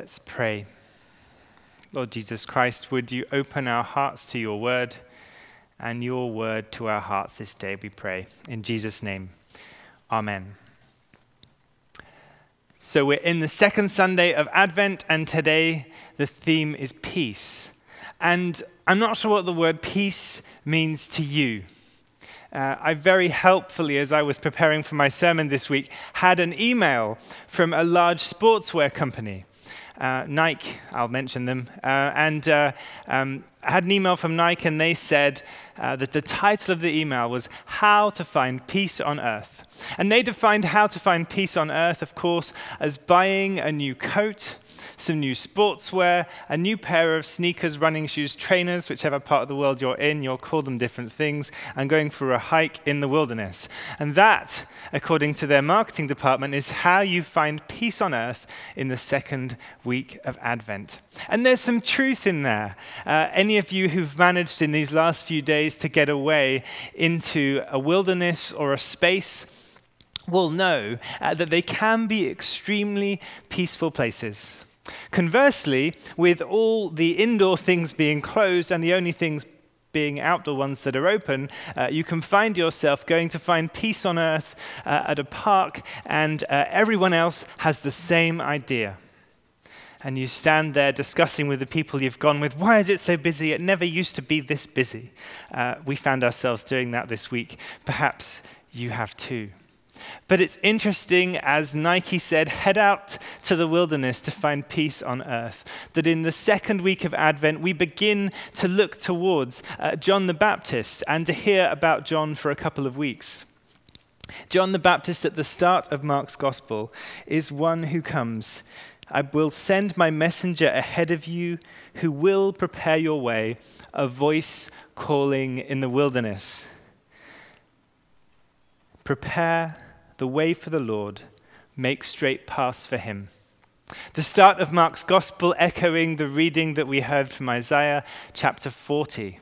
Let's pray. Lord Jesus Christ, would you open our hearts to your word and your word to our hearts this day, we pray. In Jesus' name, amen. So we're in the second Sunday of Advent, and today the theme is peace. And I'm not sure what the word peace means to you. Uh, I very helpfully, as I was preparing for my sermon this week, had an email from a large sportswear company. Uh, Nike, I'll mention them, uh, and uh, um, I had an email from Nike, and they said uh, that the title of the email was How to Find Peace on Earth. And they defined how to find peace on earth, of course, as buying a new coat some new sportswear, a new pair of sneakers, running shoes, trainers, whichever part of the world you're in, you'll call them different things, and going for a hike in the wilderness. And that, according to their marketing department, is how you find peace on earth in the second week of Advent. And there's some truth in there. Uh, any of you who've managed in these last few days to get away into a wilderness or a space, will know uh, that they can be extremely peaceful places. Conversely, with all the indoor things being closed and the only things being outdoor ones that are open, uh, you can find yourself going to find peace on earth uh, at a park, and uh, everyone else has the same idea. And you stand there discussing with the people you've gone with, why is it so busy? It never used to be this busy. Uh, we found ourselves doing that this week. Perhaps you have too. But it's interesting, as Nike said, head out to the wilderness to find peace on earth. That in the second week of Advent, we begin to look towards uh, John the Baptist and to hear about John for a couple of weeks. John the Baptist, at the start of Mark's Gospel, is one who comes. I will send my messenger ahead of you who will prepare your way, a voice calling in the wilderness. Prepare the way for the Lord, make straight paths for him. The start of Mark's gospel echoing the reading that we heard from Isaiah chapter 40.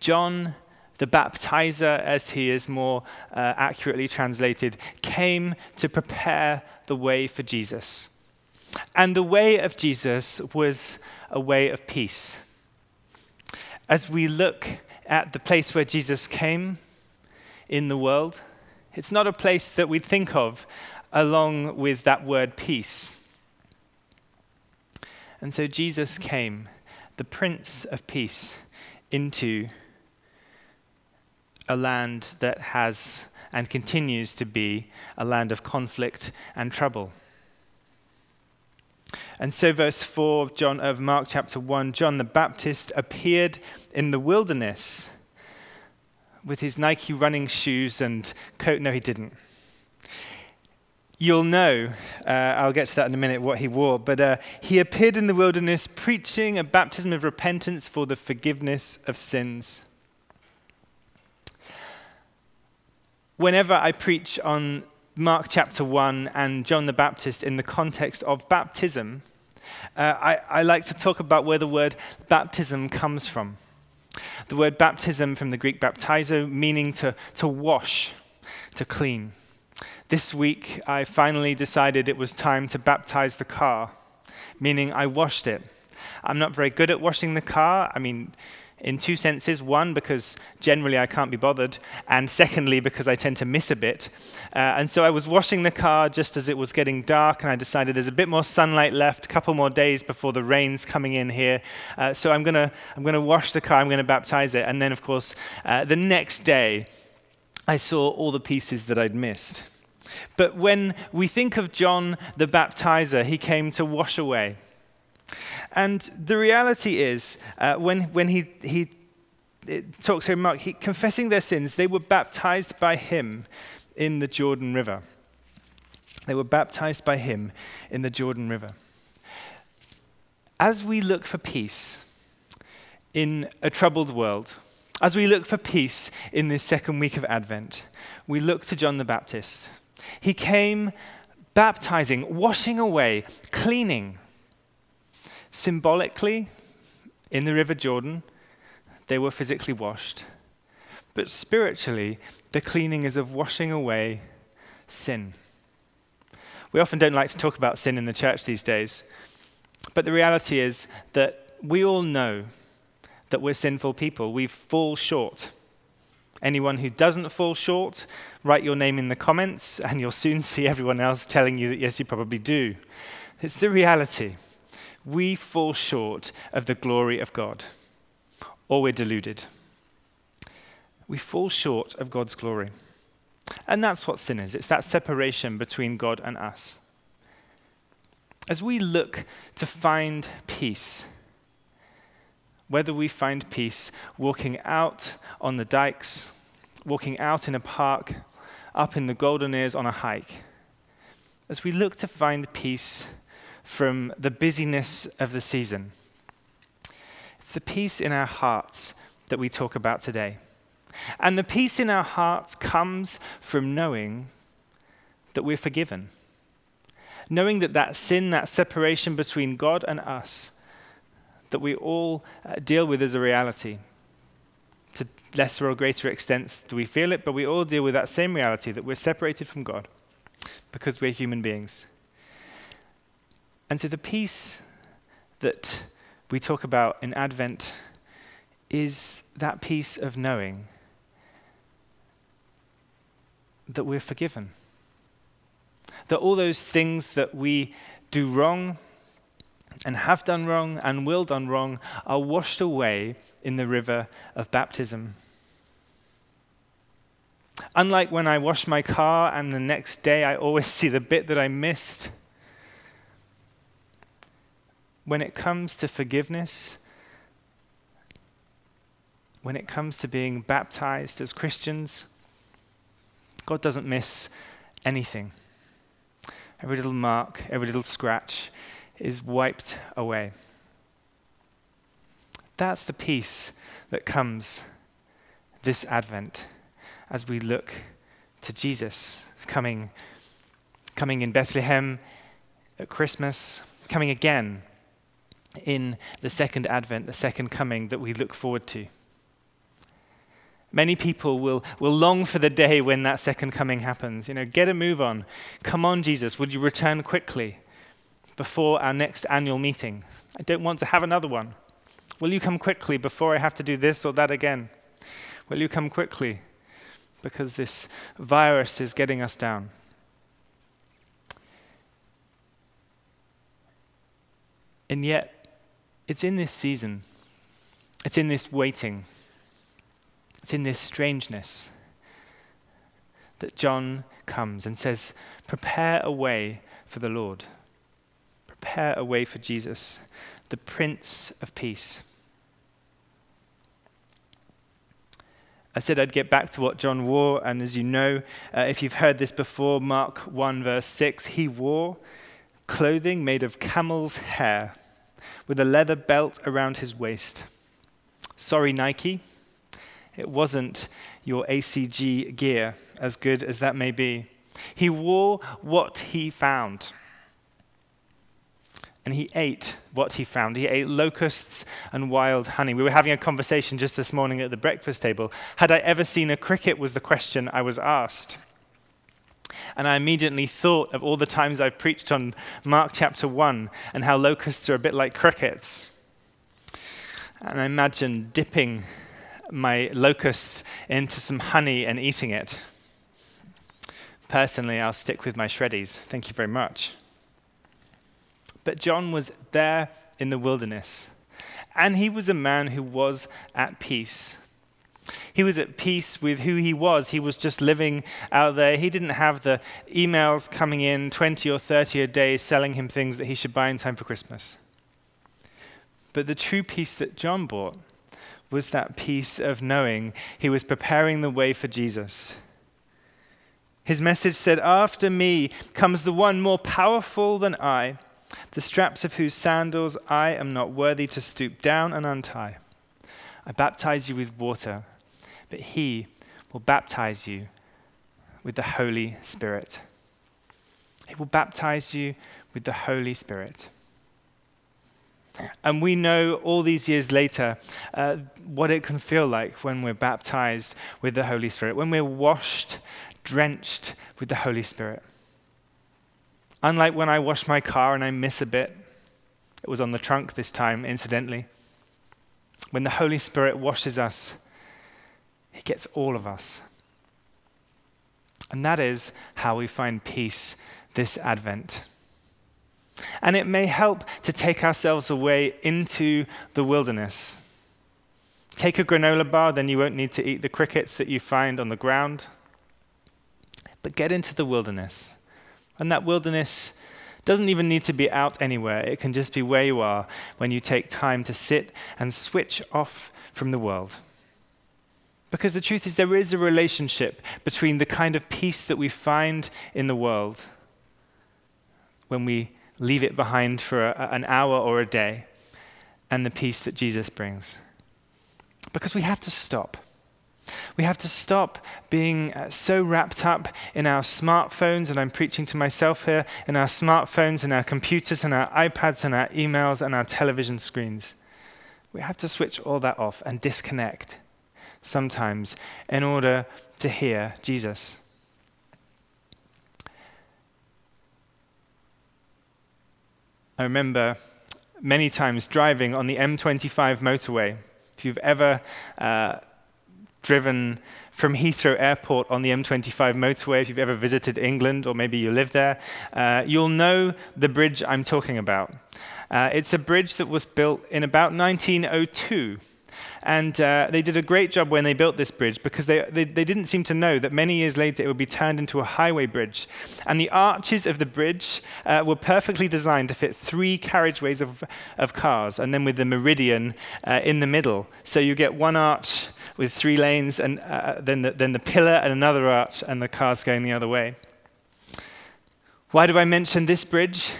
John the baptizer, as he is more uh, accurately translated, came to prepare the way for Jesus. And the way of Jesus was a way of peace. As we look at the place where Jesus came in the world, it's not a place that we'd think of along with that word peace. And so Jesus came, the Prince of Peace, into a land that has and continues to be a land of conflict and trouble. And so, verse 4 of, John, of Mark chapter 1 John the Baptist appeared in the wilderness with his Nike running shoes and coat. No, he didn't. You'll know, uh, I'll get to that in a minute, what he wore, but uh, he appeared in the wilderness preaching a baptism of repentance for the forgiveness of sins. Whenever I preach on Mark chapter 1 and John the Baptist in the context of baptism, uh, I, I like to talk about where the word baptism comes from. The word baptism from the Greek baptizo, meaning to, to wash, to clean. This week, I finally decided it was time to baptize the car, meaning I washed it. I'm not very good at washing the car. I mean, in two senses. One, because generally I can't be bothered, and secondly, because I tend to miss a bit. Uh, and so I was washing the car just as it was getting dark, and I decided there's a bit more sunlight left, a couple more days before the rain's coming in here. Uh, so I'm going to I'm gonna wash the car, I'm going to baptize it. And then, of course, uh, the next day, I saw all the pieces that I'd missed. But when we think of John the baptizer, he came to wash away. And the reality is, uh, when, when he, he talks here, Mark, he, confessing their sins, they were baptized by him in the Jordan River. They were baptized by him in the Jordan River. As we look for peace in a troubled world, as we look for peace in this second week of Advent, we look to John the Baptist. He came baptizing, washing away, cleaning Symbolically, in the River Jordan, they were physically washed. But spiritually, the cleaning is of washing away sin. We often don't like to talk about sin in the church these days. But the reality is that we all know that we're sinful people. We fall short. Anyone who doesn't fall short, write your name in the comments, and you'll soon see everyone else telling you that yes, you probably do. It's the reality. We fall short of the glory of God, or we're deluded. We fall short of God's glory. And that's what sin is it's that separation between God and us. As we look to find peace, whether we find peace walking out on the dikes, walking out in a park, up in the Golden Ears on a hike, as we look to find peace from the busyness of the season, it's the peace in our hearts that we talk about today. And the peace in our hearts comes from knowing that we're forgiven. Knowing that that sin, that separation between God and us, that we all uh, deal with as a reality. To lesser or greater extents do we feel it, but we all deal with that same reality that we're separated from God because we're human beings. And so the peace that we talk about in Advent is that peace of knowing that we're forgiven. That all those things that we do wrong and have done wrong and will done wrong are washed away in the river of baptism. Unlike when I wash my car and the next day I always see the bit that I missed, when it comes to forgiveness, when it comes to being baptized as Christians, God doesn't miss anything. Every little mark, every little scratch is wiped away. That's the peace that comes this Advent as we look to Jesus coming, coming in Bethlehem at Christmas, coming again in the second Advent, the second coming that we look forward to. Many people will, will long for the day when that second coming happens. You know, get a move on. Come on, Jesus, would you return quickly before our next annual meeting? I don't want to have another one. Will you come quickly before I have to do this or that again? Will you come quickly? Because this virus is getting us down. And yet, it's in this season, it's in this waiting it's in this strangeness that John comes and says, Prepare a way for the Lord. Prepare a way for Jesus, the Prince of Peace. I said I'd get back to what John wore, and as you know, uh, if you've heard this before, Mark 1, verse 6, he wore clothing made of camel's hair with a leather belt around his waist. Sorry, Nike. It wasn't your ACG gear, as good as that may be. He wore what he found. And he ate what he found. He ate locusts and wild honey. We were having a conversation just this morning at the breakfast table. Had I ever seen a cricket? was the question I was asked. And I immediately thought of all the times I've preached on Mark chapter 1 and how locusts are a bit like crickets. And I imagine dipping my locusts into some honey and eating it. Personally, I'll stick with my shreddies. Thank you very much. But John was there in the wilderness, and he was a man who was at peace. He was at peace with who he was. He was just living out there. He didn't have the emails coming in 20 or 30 a day selling him things that he should buy in time for Christmas. But the true peace that John brought was that peace of knowing he was preparing the way for Jesus. His message said, After me comes the one more powerful than I, the straps of whose sandals I am not worthy to stoop down and untie. I baptize you with water, but he will baptize you with the Holy Spirit. He will baptize you with the Holy Spirit. And we know all these years later uh, what it can feel like when we're baptized with the Holy Spirit, when we're washed, drenched with the Holy Spirit. Unlike when I wash my car and I miss a bit, it was on the trunk this time, incidentally. When the Holy Spirit washes us, He gets all of us. And that is how we find peace this Advent. And it may help to take ourselves away into the wilderness. Take a granola bar, then you won't need to eat the crickets that you find on the ground. But get into the wilderness. And that wilderness doesn't even need to be out anywhere, it can just be where you are when you take time to sit and switch off from the world. Because the truth is, there is a relationship between the kind of peace that we find in the world when we leave it behind for a, an hour or a day and the peace that Jesus brings. Because we have to stop. We have to stop being uh, so wrapped up in our smartphones, and I'm preaching to myself here, in our smartphones and our computers and our iPads and our emails and our television screens. We have to switch all that off and disconnect sometimes in order to hear Jesus. I remember many times driving on the M25 motorway. If you've ever uh, driven from Heathrow Airport on the M25 motorway, if you've ever visited England or maybe you live there, uh, you'll know the bridge I'm talking about. Uh, it's a bridge that was built in about 1902 and uh, they did a great job when they built this bridge because they, they, they, didn't seem to know that many years later it would be turned into a highway bridge. And the arches of the bridge uh, were perfectly designed to fit three carriageways of, of cars, and then with the meridian uh, in the middle. So you get one arch with three lanes, and uh, then, the, then the pillar and another arch, and the cars going the other way. Why do I mention this bridge?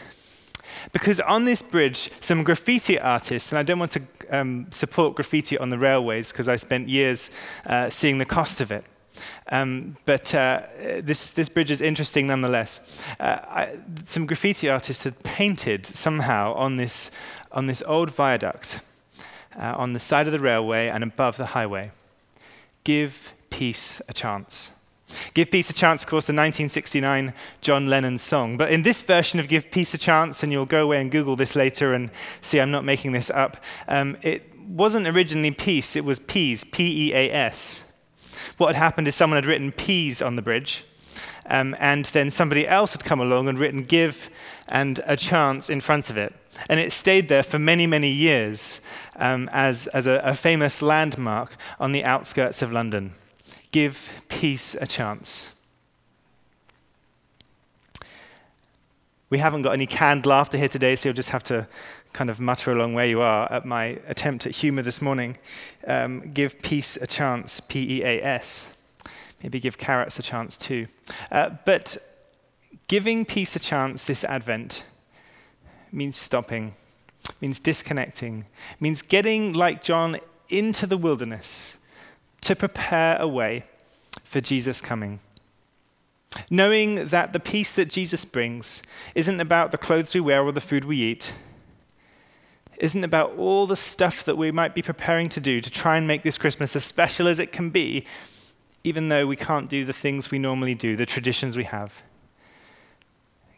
Because on this bridge, some graffiti artists, and I don't want to um, support graffiti on the railways because I spent years uh, seeing the cost of it. Um, but uh, this, this bridge is interesting nonetheless. Uh, I, some graffiti artists had painted somehow on this, on this old viaduct uh, on the side of the railway and above the highway Give peace a chance. Give Peace a Chance, of course, the 1969 John Lennon song. But in this version of Give Peace a Chance, and you'll go away and Google this later and see I'm not making this up, um, it wasn't originally peace, it was peas, P E A S. What had happened is someone had written peas on the bridge, um, and then somebody else had come along and written give and a chance in front of it. And it stayed there for many, many years um, as, as a, a famous landmark on the outskirts of London give peace a chance. We haven't got any canned laughter here today, so you'll just have to kind of mutter along where you are at my attempt at humor this morning. Um, give peace a chance, P E A S. Maybe give carrots a chance too. Uh, but giving peace a chance this Advent means stopping, means disconnecting, means getting like John into the wilderness to prepare a way for Jesus coming. Knowing that the peace that Jesus brings isn't about the clothes we wear or the food we eat, isn't about all the stuff that we might be preparing to do to try and make this Christmas as special as it can be, even though we can't do the things we normally do, the traditions we have.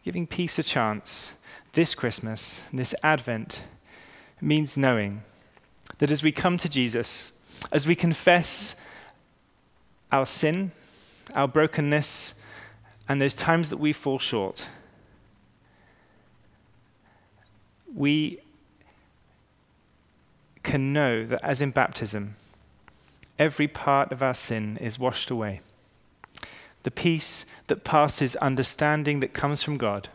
Giving peace a chance this Christmas, this Advent, means knowing that as we come to Jesus, as we confess our sin, our brokenness, and those times that we fall short, we can know that as in baptism, every part of our sin is washed away. The peace that passes understanding that comes from God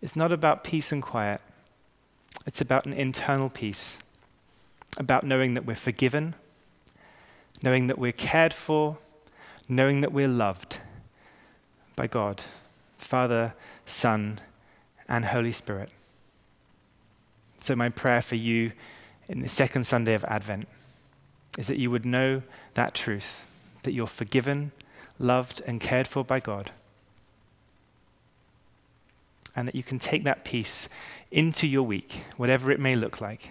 is not about peace and quiet, it's about an internal peace about knowing that we're forgiven, knowing that we're cared for, knowing that we're loved by God, Father, Son, and Holy Spirit. So, my prayer for you in the second Sunday of Advent is that you would know that truth, that you're forgiven, loved, and cared for by God, and that you can take that peace into your week, whatever it may look like.